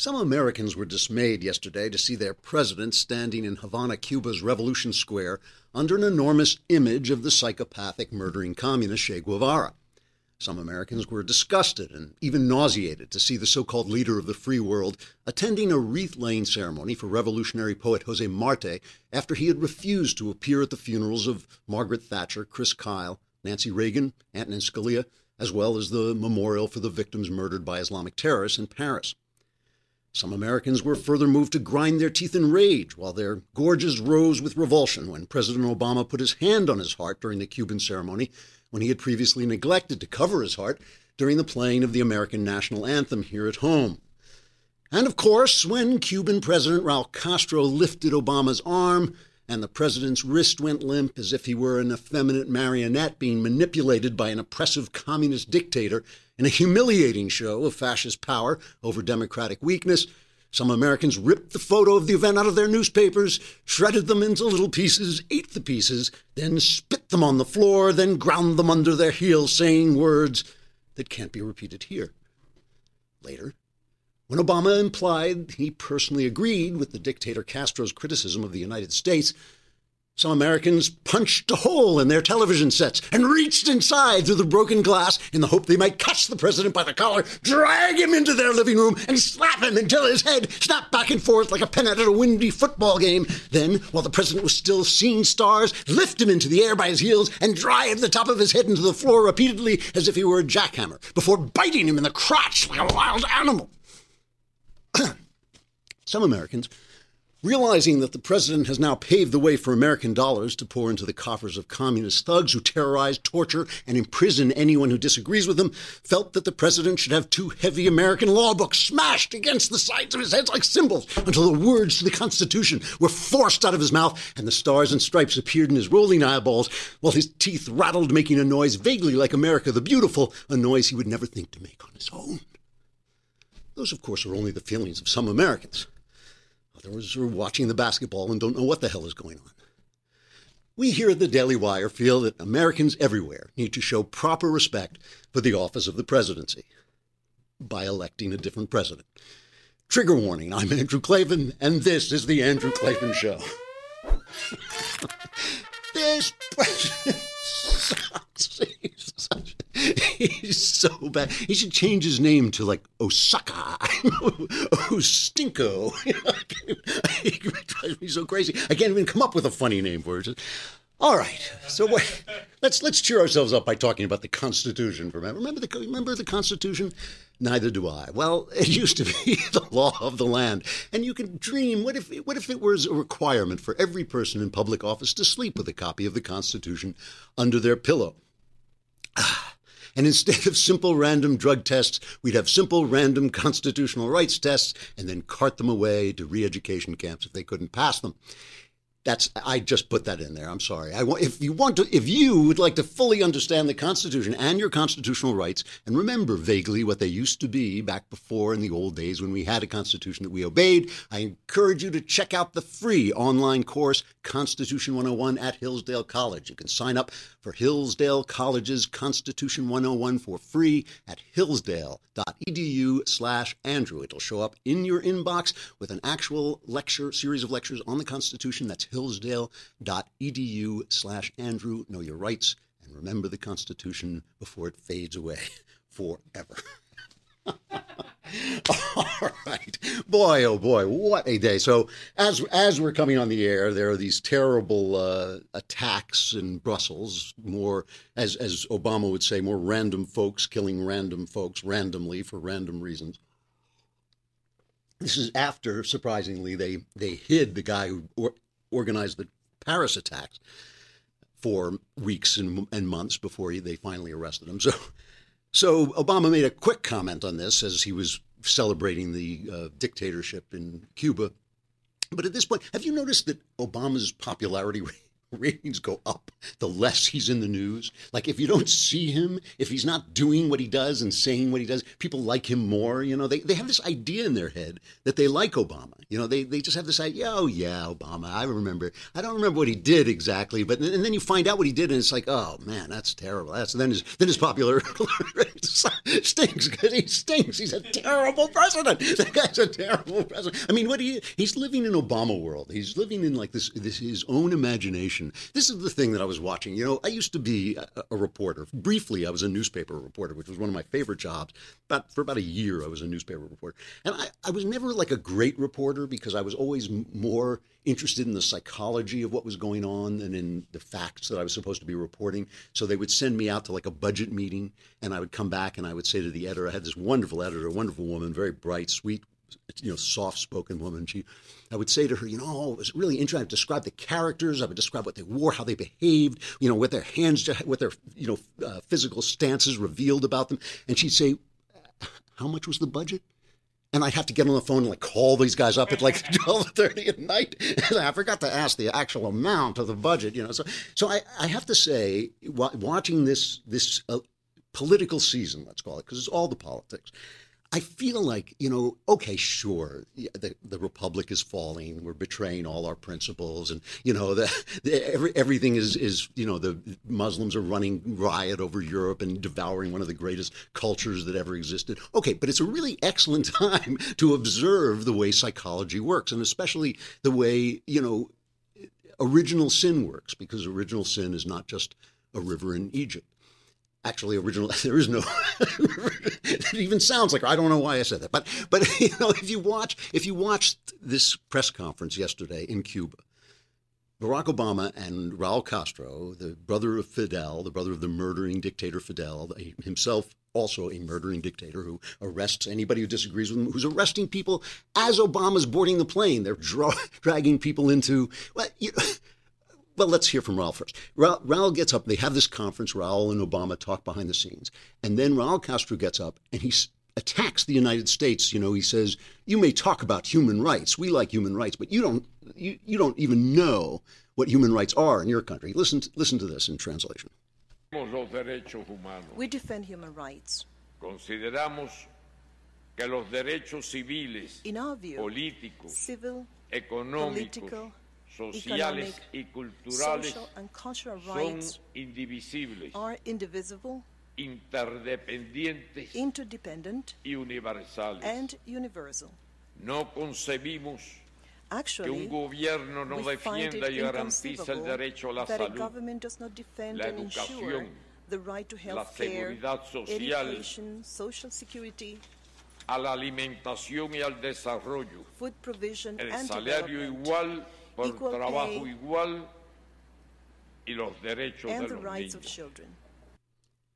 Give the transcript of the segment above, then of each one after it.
Some Americans were dismayed yesterday to see their president standing in Havana, Cuba's Revolution Square under an enormous image of the psychopathic murdering communist Che Guevara. Some Americans were disgusted and even nauseated to see the so called leader of the free world attending a wreath laying ceremony for revolutionary poet Jose Marti after he had refused to appear at the funerals of Margaret Thatcher, Chris Kyle, Nancy Reagan, Antonin Scalia, as well as the memorial for the victims murdered by Islamic terrorists in Paris. Some Americans were further moved to grind their teeth in rage while their gorges rose with revulsion when President Obama put his hand on his heart during the Cuban ceremony when he had previously neglected to cover his heart during the playing of the American national anthem here at home. And of course, when Cuban President Raul Castro lifted Obama's arm and the president's wrist went limp as if he were an effeminate marionette being manipulated by an oppressive communist dictator, in a humiliating show of fascist power over democratic weakness, some Americans ripped the photo of the event out of their newspapers, shredded them into little pieces, ate the pieces, then spit them on the floor, then ground them under their heels, saying words that can't be repeated here. Later, when Obama implied he personally agreed with the dictator Castro's criticism of the United States, some Americans punched a hole in their television sets and reached inside through the broken glass in the hope they might catch the president by the collar, drag him into their living room, and slap him until his head snapped back and forth like a pennant at a windy football game. Then, while the president was still seeing stars, lift him into the air by his heels and drive the top of his head into the floor repeatedly as if he were a jackhammer, before biting him in the crotch like a wild animal. Some Americans Realizing that the president has now paved the way for American dollars to pour into the coffers of communist thugs who terrorize, torture, and imprison anyone who disagrees with them, felt that the president should have two heavy American law books smashed against the sides of his head like cymbals until the words to the Constitution were forced out of his mouth and the stars and stripes appeared in his rolling eyeballs while his teeth rattled, making a noise vaguely like America the Beautiful, a noise he would never think to make on his own. Those, of course, are only the feelings of some Americans. Others are watching the basketball and don't know what the hell is going on. We here at the Daily Wire feel that Americans everywhere need to show proper respect for the office of the presidency by electing a different president. Trigger warning I'm Andrew Klavan, and this is The Andrew Klavan Show. this president sucks. He's so bad. He should change his name to like Osaka, Ostinko. he drives me so crazy. I can't even come up with a funny name for it. All right, so let's let's cheer ourselves up by talking about the Constitution. Remember the remember the Constitution. Neither do I. Well, it used to be the law of the land, and you can dream. What if what if it was a requirement for every person in public office to sleep with a copy of the Constitution under their pillow? Ah. And instead of simple random drug tests, we'd have simple random constitutional rights tests and then cart them away to re education camps if they couldn't pass them. That's I just put that in there. I'm sorry. I if you want to, if you would like to fully understand the Constitution and your constitutional rights, and remember vaguely what they used to be back before in the old days when we had a Constitution that we obeyed, I encourage you to check out the free online course Constitution 101 at Hillsdale College. You can sign up for Hillsdale College's Constitution 101 for free at hillsdale.edu/andrew. It'll show up in your inbox with an actual lecture series of lectures on the Constitution. That's hillsdale.edu slash Andrew. Know your rights and remember the Constitution before it fades away forever. All right, boy, oh boy, what a day! So as as we're coming on the air, there are these terrible uh, attacks in Brussels. More, as as Obama would say, more random folks killing random folks randomly for random reasons. This is after, surprisingly, they they hid the guy who organized the Paris attacks for weeks and, and months before he, they finally arrested him. So, so Obama made a quick comment on this as he was celebrating the uh, dictatorship in Cuba. But at this point, have you noticed that Obama's popularity ratings go up the less he's in the news. Like if you don't see him, if he's not doing what he does and saying what he does, people like him more. You know, they, they have this idea in their head that they like Obama. You know, they, they just have this idea, oh yeah, Obama, I remember. I don't remember what he did exactly, but and then you find out what he did and it's like, oh man, that's terrible. That's then his then his popular stinks because he stinks. He's a terrible president. That guy's a terrible president. I mean, what he he's living in Obama world. He's living in like this this his own imagination. This is the thing that I was watching. You know, I used to be a, a reporter. Briefly, I was a newspaper reporter, which was one of my favorite jobs. But for about a year, I was a newspaper reporter, and I, I was never like a great reporter because I was always more interested in the psychology of what was going on than in the facts that I was supposed to be reporting. So they would send me out to like a budget meeting, and I would come back and I would say to the editor, I had this wonderful editor, a wonderful woman, very bright, sweet, you know, soft-spoken woman. She, I would say to her, you know, it was really interesting. I would describe the characters. I would describe what they wore, how they behaved, you know, what their hands, what their, you know, uh, physical stances revealed about them. And she'd say, how much was the budget? and I'd have to get on the phone and like call these guys up at like twelve thirty at night. And I forgot to ask the actual amount of the budget, you know. So, so I, I have to say, watching this this uh, political season, let's call it, because it's all the politics. I feel like, you know, okay, sure, the, the republic is falling. We're betraying all our principles. And, you know, the, the, every, everything is, is, you know, the Muslims are running riot over Europe and devouring one of the greatest cultures that ever existed. Okay, but it's a really excellent time to observe the way psychology works, and especially the way, you know, original sin works, because original sin is not just a river in Egypt actually original there is no it even sounds like I don't know why I said that but but you know if you watch if you watched this press conference yesterday in Cuba Barack Obama and Raul Castro the brother of Fidel the brother of the murdering dictator Fidel himself also a murdering dictator who arrests anybody who disagrees with him, who's arresting people as Obama's boarding the plane. They're dra- dragging people into, well, you well, let's hear from Raul first. Raul, Raul, gets up. They have this conference. Raul and Obama talk behind the scenes, and then Raul Castro gets up and he attacks the United States. You know, he says, "You may talk about human rights. We like human rights, but you don't. You, you don't even know what human rights are in your country." Listen, to, listen to this in translation. We defend human rights. Consideramos que los derechos civiles, in our view, políticos, civil, económicos, political, sociales y culturales son indivisibles, are indivisible, interdependientes interdependent, y universales. and universal. No concebimos Actually, que un gobierno no we find defienda it y garantiza el derecho a la that a salud, government does not defend la and ensure educación, the right to la health care, seguridad social, education, social security, a la alimentación y al desarrollo, food provision, el and salario development, igual por equal trabajo pay, igual y los derechos and de the los rights of niños. children.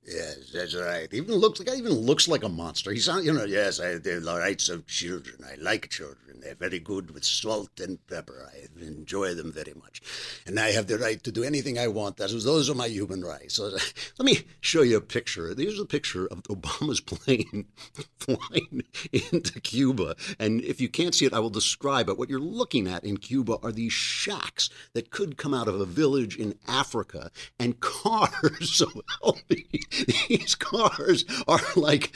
Yes, that's right. Even looks guy even looks like a monster. He sounds, you know. Yes, I, the rights of children. I like children. They're very good with salt and pepper. I enjoy them very much, and I have the right to do anything I want. That is, those are my human rights. So, let me show you a picture. Here's a picture of Obama's plane flying into Cuba, and if you can't see it, I will describe it. What you're looking at in Cuba are these shacks that could come out of a village in Africa, and cars. So help me these cars are like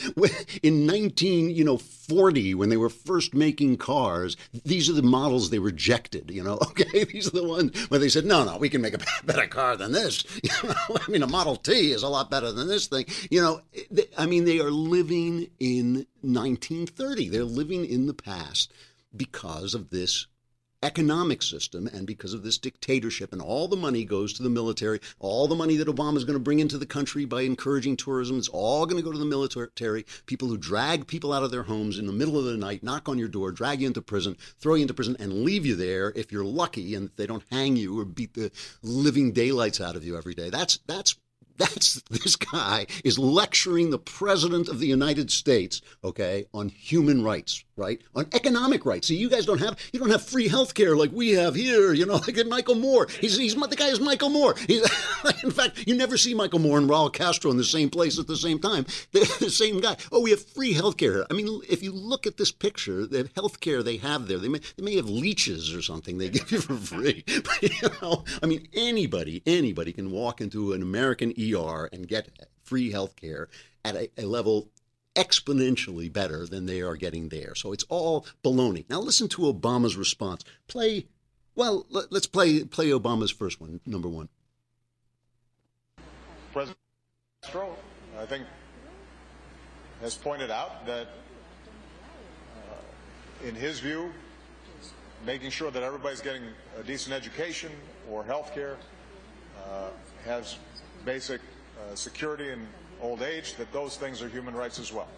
in 19 you know 40 when they were first making cars these are the models they rejected you know okay? These are the ones where they said no no we can make a better car than this. You know i mean a model t is a lot better than this thing. You know i mean they are living in 1930 they're living in the past because of this economic system and because of this dictatorship and all the money goes to the military all the money that obama is going to bring into the country by encouraging tourism is all going to go to the military people who drag people out of their homes in the middle of the night knock on your door drag you into prison throw you into prison and leave you there if you're lucky and they don't hang you or beat the living daylights out of you every day that's that's that's this guy is lecturing the president of the United States, okay, on human rights. Right? On economic rights. See, you guys don't have you don't have free health care like we have here. You know, like Michael Moore. He's he's the guy is Michael Moore. He's, in fact, you never see Michael Moore and Raul Castro in the same place at the same time. They're the same guy. Oh, we have free health care. I mean, if you look at this picture, the health care they have there, they may they may have leeches or something they give you for free. But you know, I mean, anybody anybody can walk into an American ER and get free health care at a, a level exponentially better than they are getting there. So it's all baloney. Now listen to Obama's response. Play, well, let, us play play Obama's first one, number one. President Castro, I think, has pointed out that, uh, in his view, making sure that everybody's getting a decent education or health care, uh, has basic uh, security and old age, that those things are human rights as well.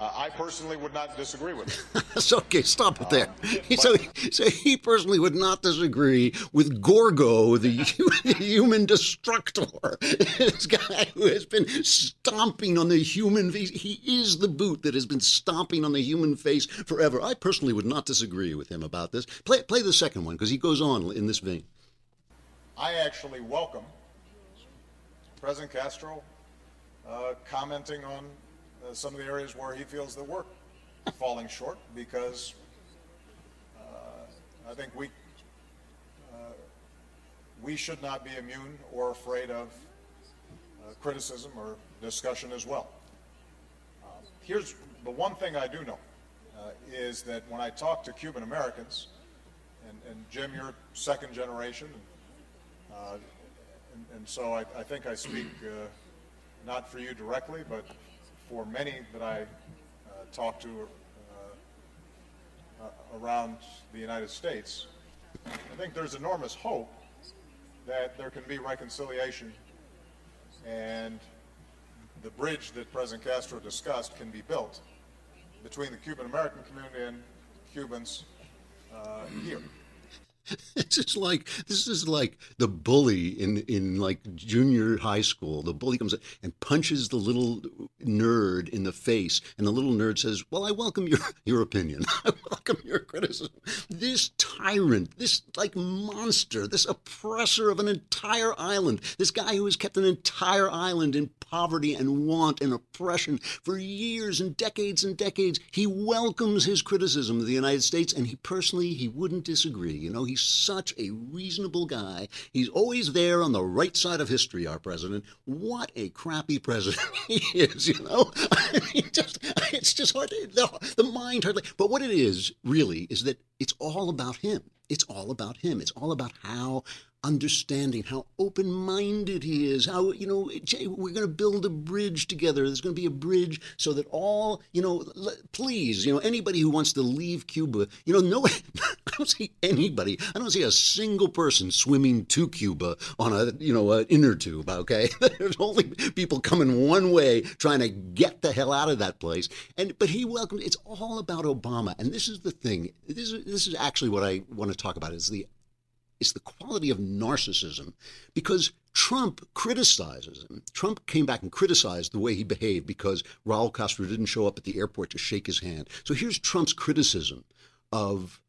Uh, I personally would not disagree with it. so, okay, stop it there. Uh, so, so he personally would not disagree with Gorgo, the human destructor. this guy who has been stomping on the human face. He is the boot that has been stomping on the human face forever. I personally would not disagree with him about this. Play, play the second one because he goes on in this vein. I actually welcome President Castro commenting on uh, some of the areas where he feels that we're falling short because uh, I think we uh, we should not be immune or afraid of uh, criticism or discussion as well. here's the one thing I do know is that when I talk to Cuban Americans, and, and Jim, you're second generation, and, and, and so I, I, think I speak not for you directly, but for many that I uh, talk to uh, uh, around the United States, I think there's enormous hope that there can be reconciliation and the bridge that President Castro discussed can be built between the Cuban American community and Cubans uh, here. this is like this is like the bully in in like junior high school. The bully comes and punches the little nerd in the face, and the little nerd says, "Well, I welcome your your opinion. I welcome your criticism." This tyrant, this like monster, this oppressor of an entire island, this guy who has kept an entire island in poverty and want and oppression for years and decades and decades, he welcomes his criticism of the United States, and he personally he wouldn't disagree. You know, he He's such a reasonable guy. He's always there on the right side of history, our president. What a crappy president he is, you know? I mean, just, it's just hard, to, the, the mind hardly. But what it is, really, is that it's all about him. It's all about him. It's all about how understanding how open minded he is, how, you know, we're going to build a bridge together. There's going to be a bridge so that all, you know, please, you know, anybody who wants to leave Cuba, you know, no, I don't see anybody, I don't see a single person swimming to Cuba on a, you know, an inner tube, okay? There's only people coming one way trying to get the hell out of that place. And, but he welcomed, it's all about Obama. And this is the thing, this is, this is actually what I want to talk about is the is the quality of narcissism because Trump criticizes him. Trump came back and criticized the way he behaved because Raul Castro didn't show up at the airport to shake his hand. So here's Trump's criticism of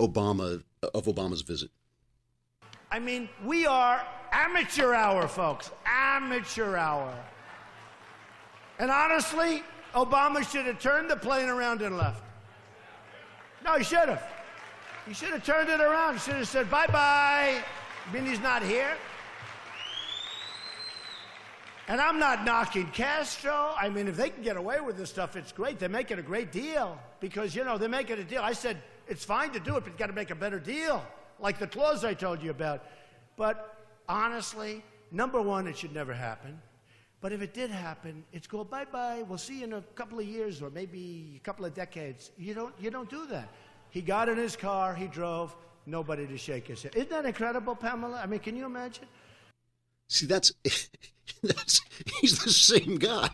Obama of Obama's visit. I mean, we are amateur hour, folks. Amateur hour. And honestly, Obama should have turned the plane around and left. No, he should have. He should have turned it around. He should have said, bye bye. Minnie's not here. And I'm not knocking Castro. I mean, if they can get away with this stuff, it's great. They're making a great deal because, you know, they're making a deal. I said, it's fine to do it, but you got to make a better deal, like the clause I told you about. But honestly, number one, it should never happen. But if it did happen, it's go bye bye. We'll see you in a couple of years or maybe a couple of decades. You don't, you don't do that. He got in his car, he drove, nobody to shake his hand. Isn't that incredible, Pamela? I mean, can you imagine? See, that's That's, he's the same guy.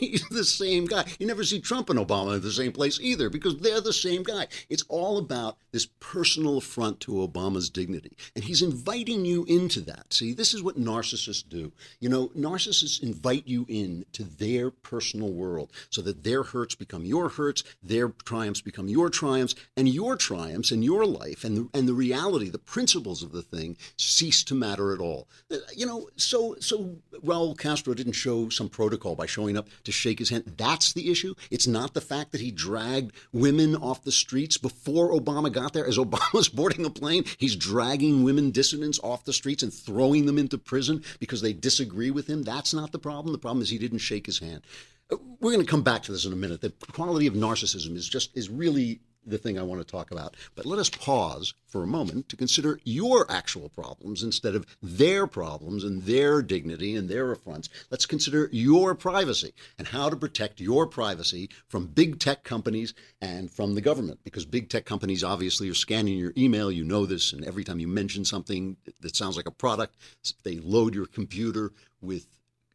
He's the same guy. You never see Trump and Obama in the same place either because they're the same guy. It's all about this personal affront to Obama's dignity. And he's inviting you into that. See, this is what narcissists do. You know, narcissists invite you in to their personal world so that their hurts become your hurts, their triumphs become your triumphs, and your triumphs in your life and the, and the reality, the principles of the thing cease to matter at all. Uh, You know, so so Raul Castro didn't show some protocol by showing up to shake his hand. That's the issue. It's not the fact that he dragged women off the streets before Obama got there. As Obama's boarding a plane, he's dragging women dissidents off the streets and throwing them into prison because they disagree with him. That's not the problem. The problem is he didn't shake his hand. Uh, We're going to come back to this in a minute. The quality of narcissism is just is really the thing I want to talk about. But let us pause for a moment to consider your actual problems instead of their problems and their dignity and their affronts. Let's consider your privacy and how to protect your privacy from big tech companies and from the government. Because big tech companies obviously are scanning your email. You know this. And every time you mention something that sounds like a product, they load your computer with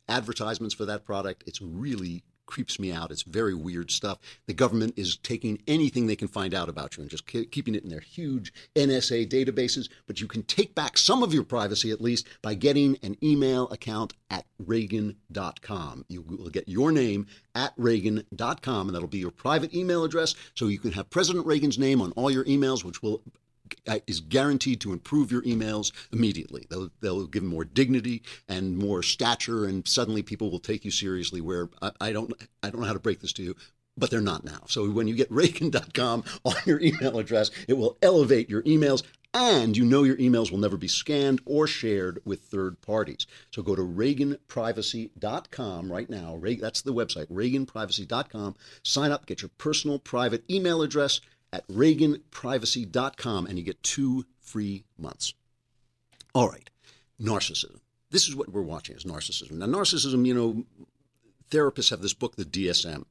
advertisements for that product. It's really creeps me out. It's very weird stuff. The government is taking anything they can find out about you and just ke- keeping it in their huge NSA databases. But you can take back some of your privacy at least by getting an email account at Reagan.com. You will get your name at Reagan.com, and that'll be your private email address. So you can have President Reagan's name on all your emails, which will Uh, is guaranteed to improve your emails immediately. They'll, they'll give more dignity and more stature, and suddenly people will take you seriously. Where I, I don't, I don't know how to break this to you, but they're not now. So when you get Reagan.com on your email address, it will elevate your emails. And you know your emails will never be scanned or shared with third parties. So go to ReaganPrivacy.com right now. That's the website, ReaganPrivacy.com. Sign up, get your personal private email address at reaganprivacy.com and you get two free months. All right, narcissism. This is what we're watching is narcissism. Now, narcissism, you know, therapists have this book, the DSM,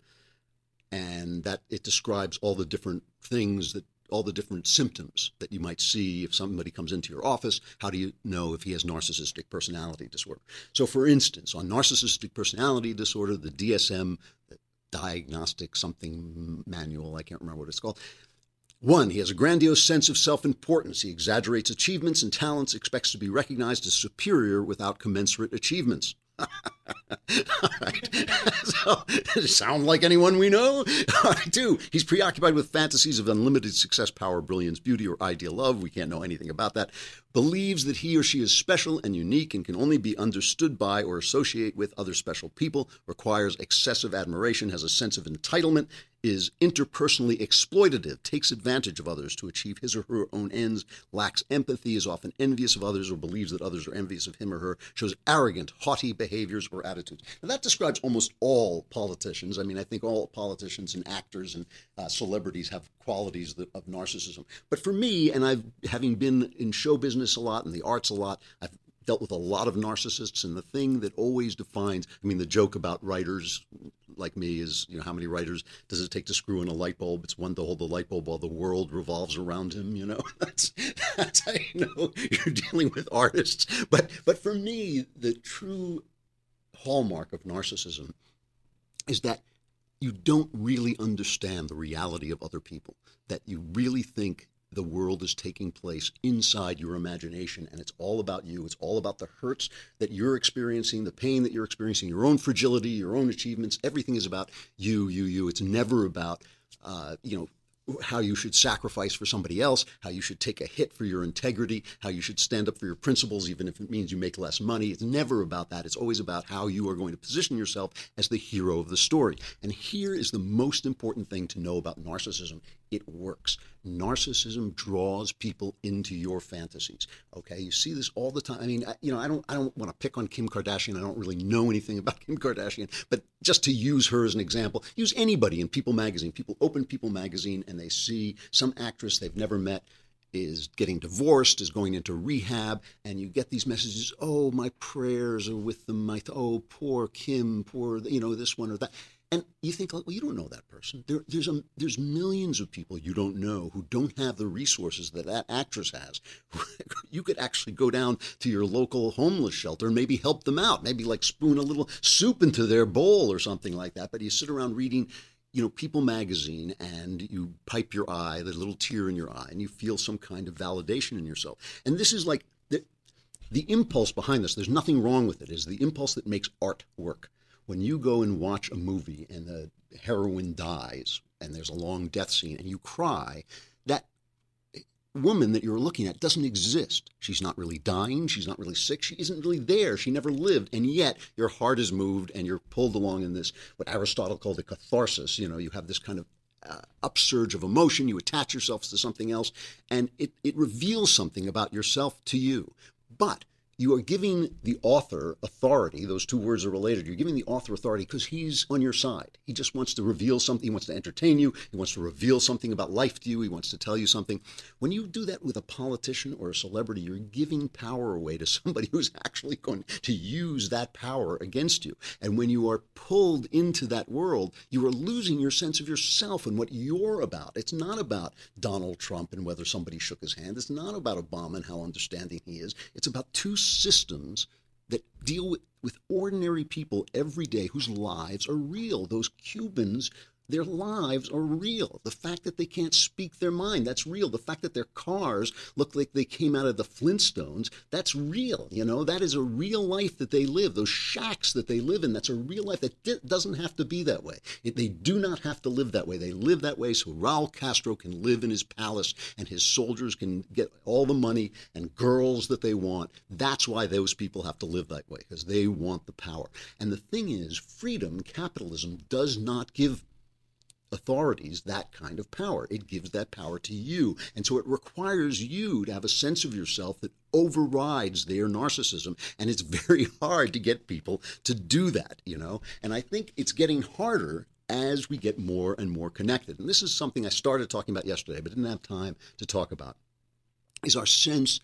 and that it describes all the different things that all the different symptoms that you might see if somebody comes into your office. How do you know if he has narcissistic personality disorder? So, for instance, on narcissistic personality disorder, the DSM, the diagnostic something manual, I can't remember what it's called. One, he has a grandiose sense of self importance. He exaggerates achievements and talents, expects to be recognized as superior without commensurate achievements. All right. So, sound like anyone we know? Right, do. he's preoccupied with fantasies of unlimited success, power, brilliance, beauty, or ideal love. We can't know anything about that. Believes that he or she is special and unique and can only be understood by or associate with other special people. Requires excessive admiration, has a sense of entitlement, is interpersonally exploitative, takes advantage of others to achieve his or her own ends, lacks empathy, is often envious of others or believes that others are envious of him or her, shows arrogant, haughty behaviors or attitudes. Now, that describes almost all politicians. I mean, I think all politicians and actors and uh, celebrities have qualities that, of narcissism. But for me, and I've having been in show business a lot and the arts a lot, I've dealt with a lot of narcissists and the thing that always defines i mean the joke about writers like me is you know how many writers does it take to screw in a light bulb it's one to hold the light bulb while the world revolves around him you know that's that's how you know you're dealing with artists but but for me the true hallmark of narcissism is that you don't really understand the reality of other people that you really think the world is taking place inside your imagination and it's all about you. It's all about the hurts that you're experiencing the pain that you're experiencing your own fragility your own achievements. Everything is about you you you. It's never about uh, you know how you should sacrifice for somebody else, how you should take a hit for your integrity, how you should stand up for your principles, even if it means you make less money. It's never about that. It's always about how you are going to position yourself as the hero of the story. And here is the most important thing to know about narcissism it works. Narcissism draws people into your fantasies. Okay, you see this all the time. I mean, I, you know, I don't, I don't want to pick on Kim Kardashian. I don't really know anything about Kim Kardashian, but just to use her as an example, use anybody in People Magazine. People open People Magazine and they see some actress they've never met is getting divorced, is going into rehab, and you get these messages. Oh, my prayers are with them. My th- oh, poor Kim, poor you know this one or that And you think, well, you don't know that person. There, there's a, there's millions of people you don't know who don't have the resources that that actress has. you could actually go down to your local homeless shelter and maybe help them out. Maybe like spoon a little soup into their bowl or something like that. But you sit around reading you know, People magazine and you pipe your eye, the little tear in your eye, and you feel some kind of validation in yourself. And this is like the, the impulse behind this, there's nothing wrong with it, is the impulse that makes art work. When you go and watch a movie and the heroine dies and there's a long death scene and you cry, that woman that you're looking at doesn't exist. She's not really dying. She's not really sick. She isn't really there. She never lived. And yet your heart is moved and you're pulled along in this, what Aristotle called a catharsis. You know, you have this kind of uh, upsurge of emotion. You attach yourselves to something else and it, it reveals something about yourself to you. But you are giving the author authority. Those two words are related. You're giving the author authority because he's on your side. He just wants to reveal something. He wants to entertain you. He wants to reveal something about life to you. He wants to tell you something. When you do that with a politician or a celebrity, you're giving power away to somebody who's actually going to use that power against you. And when you are pulled into that world, you are losing your sense of yourself and what you're about. It's not about Donald Trump and whether somebody shook his hand. It's not about Obama and how understanding he is. It's about two systems that deal with, with ordinary people every day whose lives are real. Those Cubans their lives are real. The fact that they can't speak their mind, that's real. The fact that their cars look like they came out of the Flintstones, that's real. You know, that is a real life that they live. Those shacks that they live in, that's a real life that doesn't have to be that way. They do not have to live that way. They live that way so Raul Castro can live in his palace and his soldiers can get all the money and girls that they want. That's why those people have to live that way, because they want the power. And the thing is, freedom, capitalism, does not give authorities that kind of power. It gives that power to you. And so it requires you to have a sense of yourself that overrides their narcissism. And it's very hard to get people to do that, you know? And I think it's getting harder as we get more and more connected. And this is something I started talking about yesterday, but didn't have time to talk about, is our sense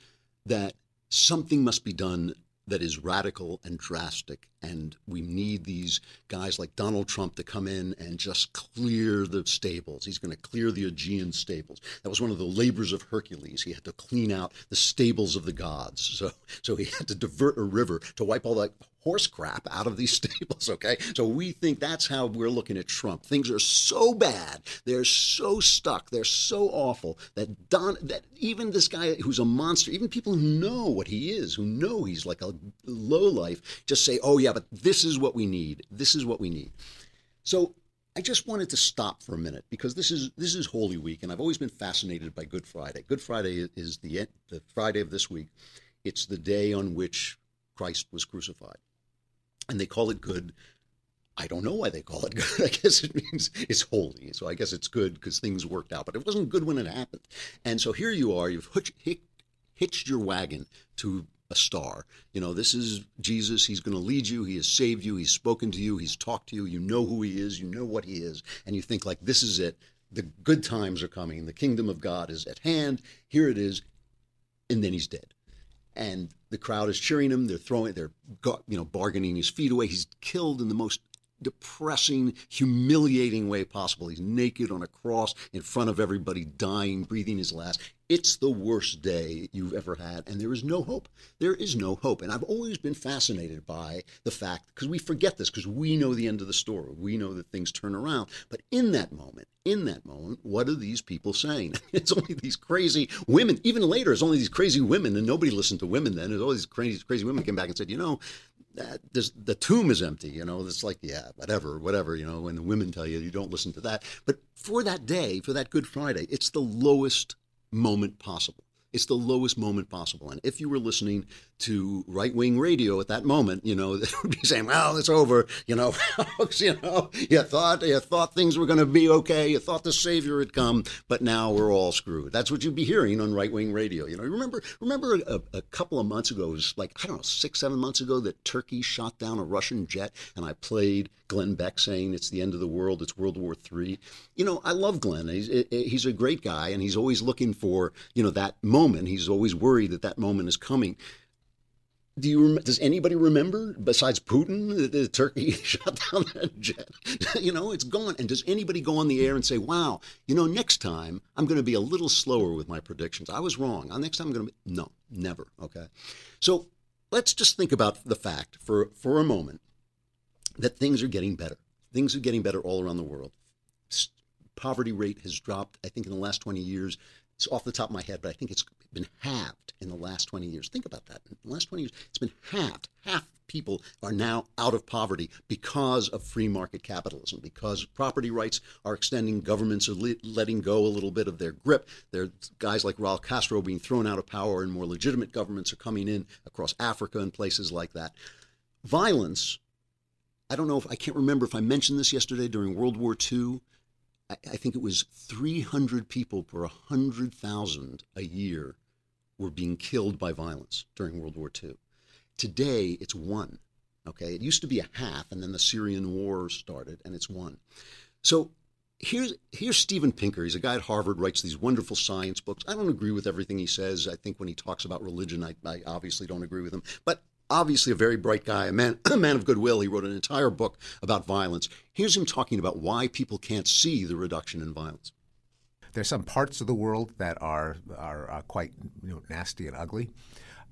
that something must be done that is radical and drastic. And we need these guys like Donald Trump to come in and just clear the stables. He's going to clear the Augean stables. That was one of the labors of Hercules. He had to clean out the stables of the gods. So, so he had to divert a river to wipe all that horse crap out of these stables, okay? So we think that's how we're looking at Trump. Things are so bad, they're so stuck, they're so awful that Don that even this guy who's a monster, even people who know what he is, who know he's like a low life, just say, "Oh yeah, but this is what we need. This is what we need." So I just wanted to stop for a minute because this is this is Holy Week, and I've always been fascinated by Good Friday. Good Friday is the the Friday of this week. It's the day on which Christ was crucified and they call it good. I don't know why they call it good. I guess it means it's holy. So I guess it's good because things worked out. But it wasn't good when it happened. And so here you are. You've hitched your wagon to a star. You know, this is Jesus. He's going to lead you. He has saved you. He's spoken to you. He's talked to you. You know who he is. You know what he is. And you think, like, this is it. The good times are coming. The kingdom of God is at hand. Here it is. And then he's dead and the crowd is cheering him. They're throwing, they're you know bargaining his feet away. He's killed in the most depressing, humiliating way possible. He's naked on a cross in front of everybody, dying, breathing his last. It's the worst day you've ever had, and there is no hope. There is no hope. And I've always been fascinated by the fact, because we forget this, because we know the end of the story. We know that things turn around. But in that moment, in that moment, what are these people saying? It's only these crazy women. Even later, it's only these crazy women, and nobody listened to women then. There's all these crazy, crazy women came back and said, you know, the tomb is empty. You know, it's like, yeah, whatever, whatever. You know, when the women tell you, you don't listen to that. But for that day, for that Good Friday, it's the lowest moment possible. It's the lowest moment possible. And if you were listening to right wing radio at that moment, you know, they would be saying, well, it's over. You know, you know, you thought, you thought things were going to be okay. You thought the savior had come, but now we're all screwed. That's what you'd be hearing on right wing radio. You know, remember, remember a, a couple of months ago, it was like, I don't know, six, seven months ago that Turkey shot down a Russian jet and I played Glenn Beck saying it's the end of the world, it's World War III. You know, I love Glenn. He's, he's a great guy and he's always looking for, you know, that moment. He's always worried that that moment is coming do you does anybody remember besides Putin the Turkey shot down that jet? you know, it's gone. And does anybody go on the air and say, "Wow, you know, next time I'm going to be a little slower with my predictions. I was wrong. Uh, Next time I'm going to be no, never." Okay, so let's just think about the fact for for a moment that things are getting better. Things are getting better all around the world. Poverty rate has dropped. I think in the last 20 years. It's off the top of my head, but I think it's been halved in the last 20 years. Think about that. In the last 20 years, it's been halved. Half people are now out of poverty because of free market capitalism, because property rights are extending, governments are le- letting go a little bit of their grip. There are guys like Raul Castro being thrown out of power, and more legitimate governments are coming in across Africa and places like that. Violence, I don't know if I can't remember if I mentioned this yesterday during World War II. I, I think it was 300 people per 100,000 a year were being killed by violence during World War II. Today, it's one. Okay, it used to be a half, and then the Syrian war started, and it's one. So here's here's Steven Pinker. He's a guy at Harvard, writes these wonderful science books. I don't agree with everything he says. I think when he talks about religion, I, I obviously don't agree with him. But obviously a very bright guy, a man, a man of goodwill. He wrote an entire book about violence. Here's him talking about why people can't see the reduction in violence. There's some parts of the world that are are, uh quite you know, nasty and ugly.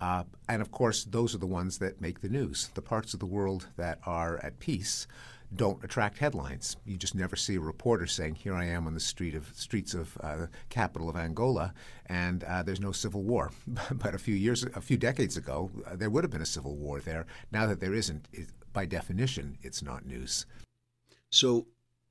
Uh, and of course, those are the ones that make the news. The parts of the world that are at peace don't attract headlines. You just never see a reporter saying, "Here I am on the street of streets of uh, the capital of Angola, and uh, there's no civil war." but a few years, a few decades ago, uh, there would have been a civil war there. Now that there isn't, it, by definition, it's not news. So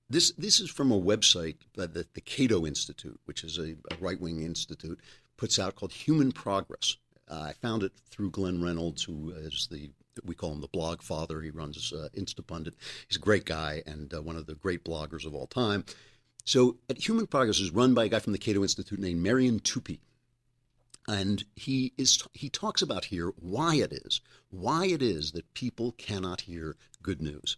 this this is from a website that the, the Cato Institute, which is a, a right wing institute, puts out called Human Progress. Uh, I found it through Glenn Reynolds, who is the we call him the blog father. He runs uh, Instapundit. He's a great guy and uh, one of the great bloggers of all time. So, at Human Progress is run by a guy from the Cato Institute named Marian Tupy. and he is he talks about here why it is why it is that people cannot hear good news.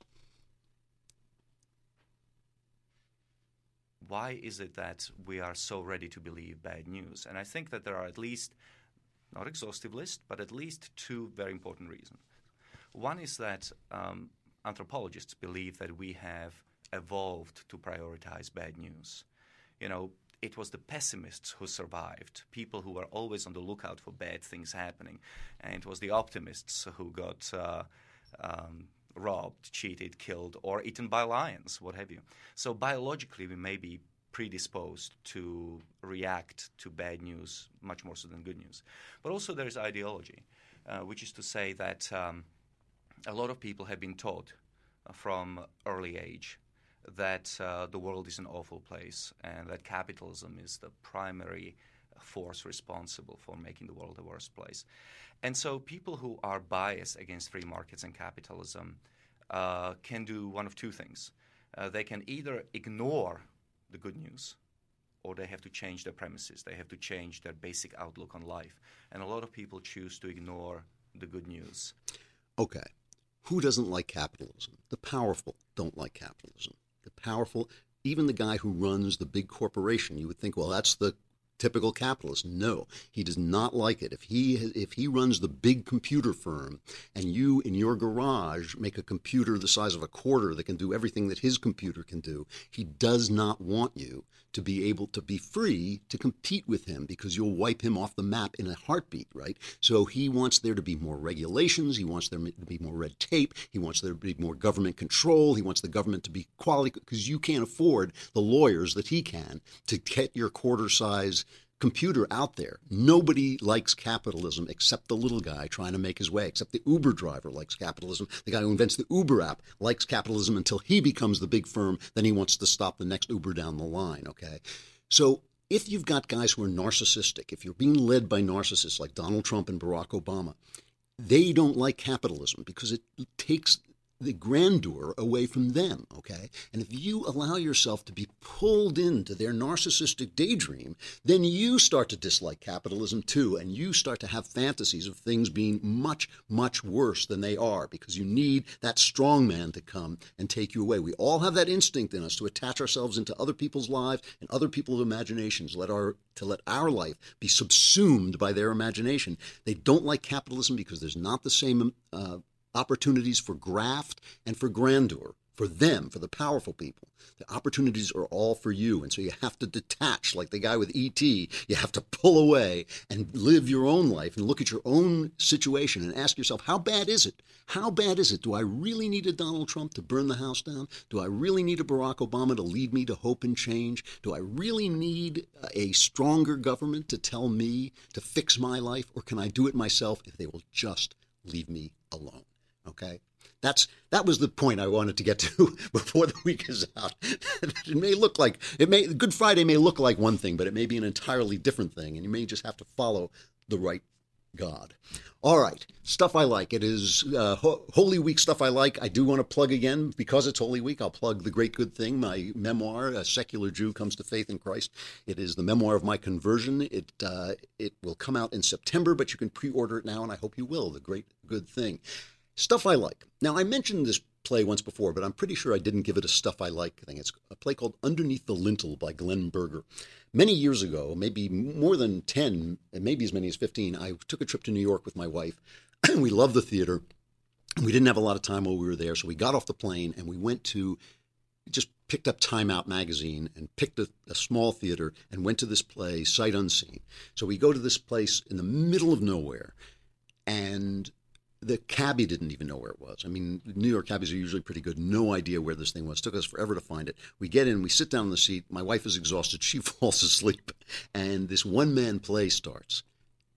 why is it that we are so ready to believe bad news? And I think that there are at least, not exhaustive list, but at least two very important reasons. One is that um, anthropologists believe that we have evolved to prioritize bad news. You know, it was the pessimists who survived, people who were always on the lookout for bad things happening, and it was the optimists who got uh, um, robbed, cheated, killed, or eaten by lions, what have you. So biologically, we may be predisposed to react to bad news much more so than good news. But also, there's ideology, uh, which is to say that um, a lot of people have been taught uh, from early age that uh, the world is an awful place and that capitalism is the primary force responsible for making the world a worse place. And so people who are biased against free markets and capitalism uh, can do one of two things. Uh, they can either ignore the good news or they have to change their premises. They have to change their basic outlook on life. And a lot of people choose to ignore the good news. Okay. Who doesn't like capitalism? The powerful don't like capitalism. The powerful, even the guy who runs the big corporation, you would think, well, that's the typical capitalist. No, he does not like it. If he if he runs the big computer firm and you in your garage make a computer the size of a quarter that can do everything that his computer can do, he does not want you to be able to be free to compete with him because you'll wipe him off the map in a heartbeat, right? So he wants there to be more regulations, he wants there to be more red tape, he wants there to be more government control, he wants the government to be quality because you can't afford the lawyers that he can to get your quarter size computer out there. Nobody likes capitalism except the little guy trying to make his way, except the Uber driver likes capitalism. The guy who invents the Uber app likes capitalism until he becomes the big firm. Then he wants to stop the next Uber down the line, okay? So if you've got guys who are narcissistic, if you're being led by narcissists like Donald Trump and Barack Obama, they don't like capitalism because it takes the grandeur away from them, okay? And if you allow yourself to be pulled into their narcissistic daydream, then you start to dislike capitalism too, and you start to have fantasies of things being much, much worse than they are because you need that strong man to come and take you away. We all have that instinct in us to attach ourselves into other people's lives and other people's imaginations, let our to let our life be subsumed by their imagination. They don't like capitalism because there's not the same uh, opportunities for graft and for grandeur for them, for the powerful people. The opportunities are all for you. And so you have to detach, like the guy with ET. You have to pull away and live your own life and look at your own situation and ask yourself, how bad is it? How bad is it? Do I really need a Donald Trump to burn the house down? Do I really need a Barack Obama to lead me to hope and change? Do I really need a stronger government to tell me to fix my life? Or can I do it myself if they will just leave me alone? Okay? That's that was the point I wanted to get to before the week is out. it may look like it may Good Friday may look like one thing, but it may be an entirely different thing, and you may just have to follow the right God. All right, stuff I like. It is uh, Ho- Holy Week stuff I like. I do want to plug again because it's Holy Week. I'll plug the Great Good Thing, my memoir, "A Secular Jew Comes to Faith in Christ." It is the memoir of my conversion. It uh, it will come out in September, but you can pre-order it now, and I hope you will. The Great Good Thing. Stuff I like. Now, I mentioned this play once before, but I'm pretty sure I didn't give it a stuff I like thing. It's a play called Underneath the Lintel by Glen Berger. Many years ago, maybe more than 10, maybe as many as 15, I took a trip to New York with my wife. we loved the theater. We didn't have a lot of time while we were there, so we got off the plane and we went to just picked up Time Out magazine and picked a, a, small theater and went to this play, sight unseen. So we go to this place in the middle of nowhere, and the cabbie didn't even know where it was. I mean, New York cabbies are usually pretty good. No idea where this thing was. Took us forever to find it. We get in, we sit down in the seat. My wife is exhausted. She falls asleep, and this one man play starts.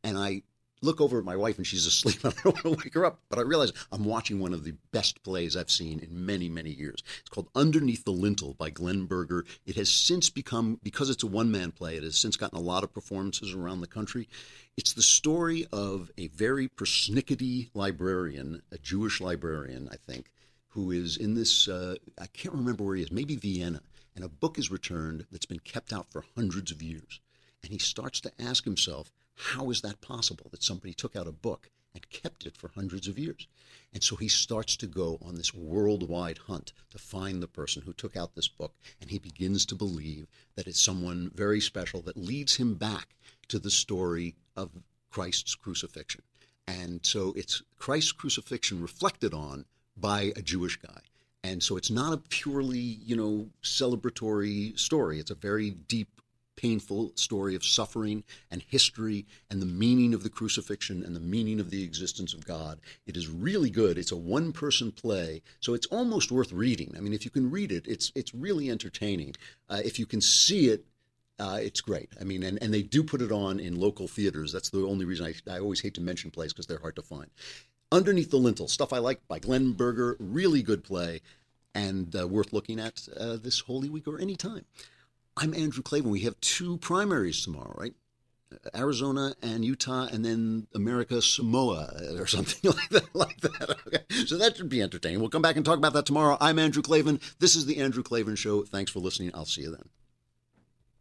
And I look over at my wife, and she's asleep. I don't want to wake her up, but I realize I'm watching one of the best plays I've seen in many, many years. It's called Underneath the Lintel by Glen Berger. It has since become, because it's a one man play, it has since gotten a lot of performances around the country. It's the story of a very persnickety librarian, a Jewish librarian, I think, who is in this, uh, I can't remember where he is, maybe Vienna, and a book is returned that's been kept out for hundreds of years. And he starts to ask himself, how is that possible that somebody took out a book and kept it for hundreds of years? And so he starts to go on this worldwide hunt to find the person who took out this book. And he begins to believe that it's someone very special that leads him back to the story of Christ's crucifixion. And so it's Christ's crucifixion reflected on by a Jewish guy. And so it's not a purely, you know, celebratory story. It's a very deep, painful story of suffering and history and the meaning of the crucifixion and the meaning of the existence of God. It is really good. It's a one person play, so it's almost worth reading. I mean, if you can read it, it's, it's really entertaining. Uh, if you can see it, uh, it's great. I mean, and, and they do put it on in local theaters. That's the only reason I, I always hate to mention plays because they're hard to find. Underneath the Lintel, stuff I like by Glen Berger, really good play and uh, worth looking at uh, this Holy Week or any time. I'm Andrew Klavan. We have two primaries tomorrow, right? Arizona and Utah, and then America Samoa or something like that. Like that. Okay, so that should be entertaining. We'll come back and talk about that tomorrow. I'm Andrew Klavan. This is the Andrew Klavan Show. Thanks for listening. I'll see you then.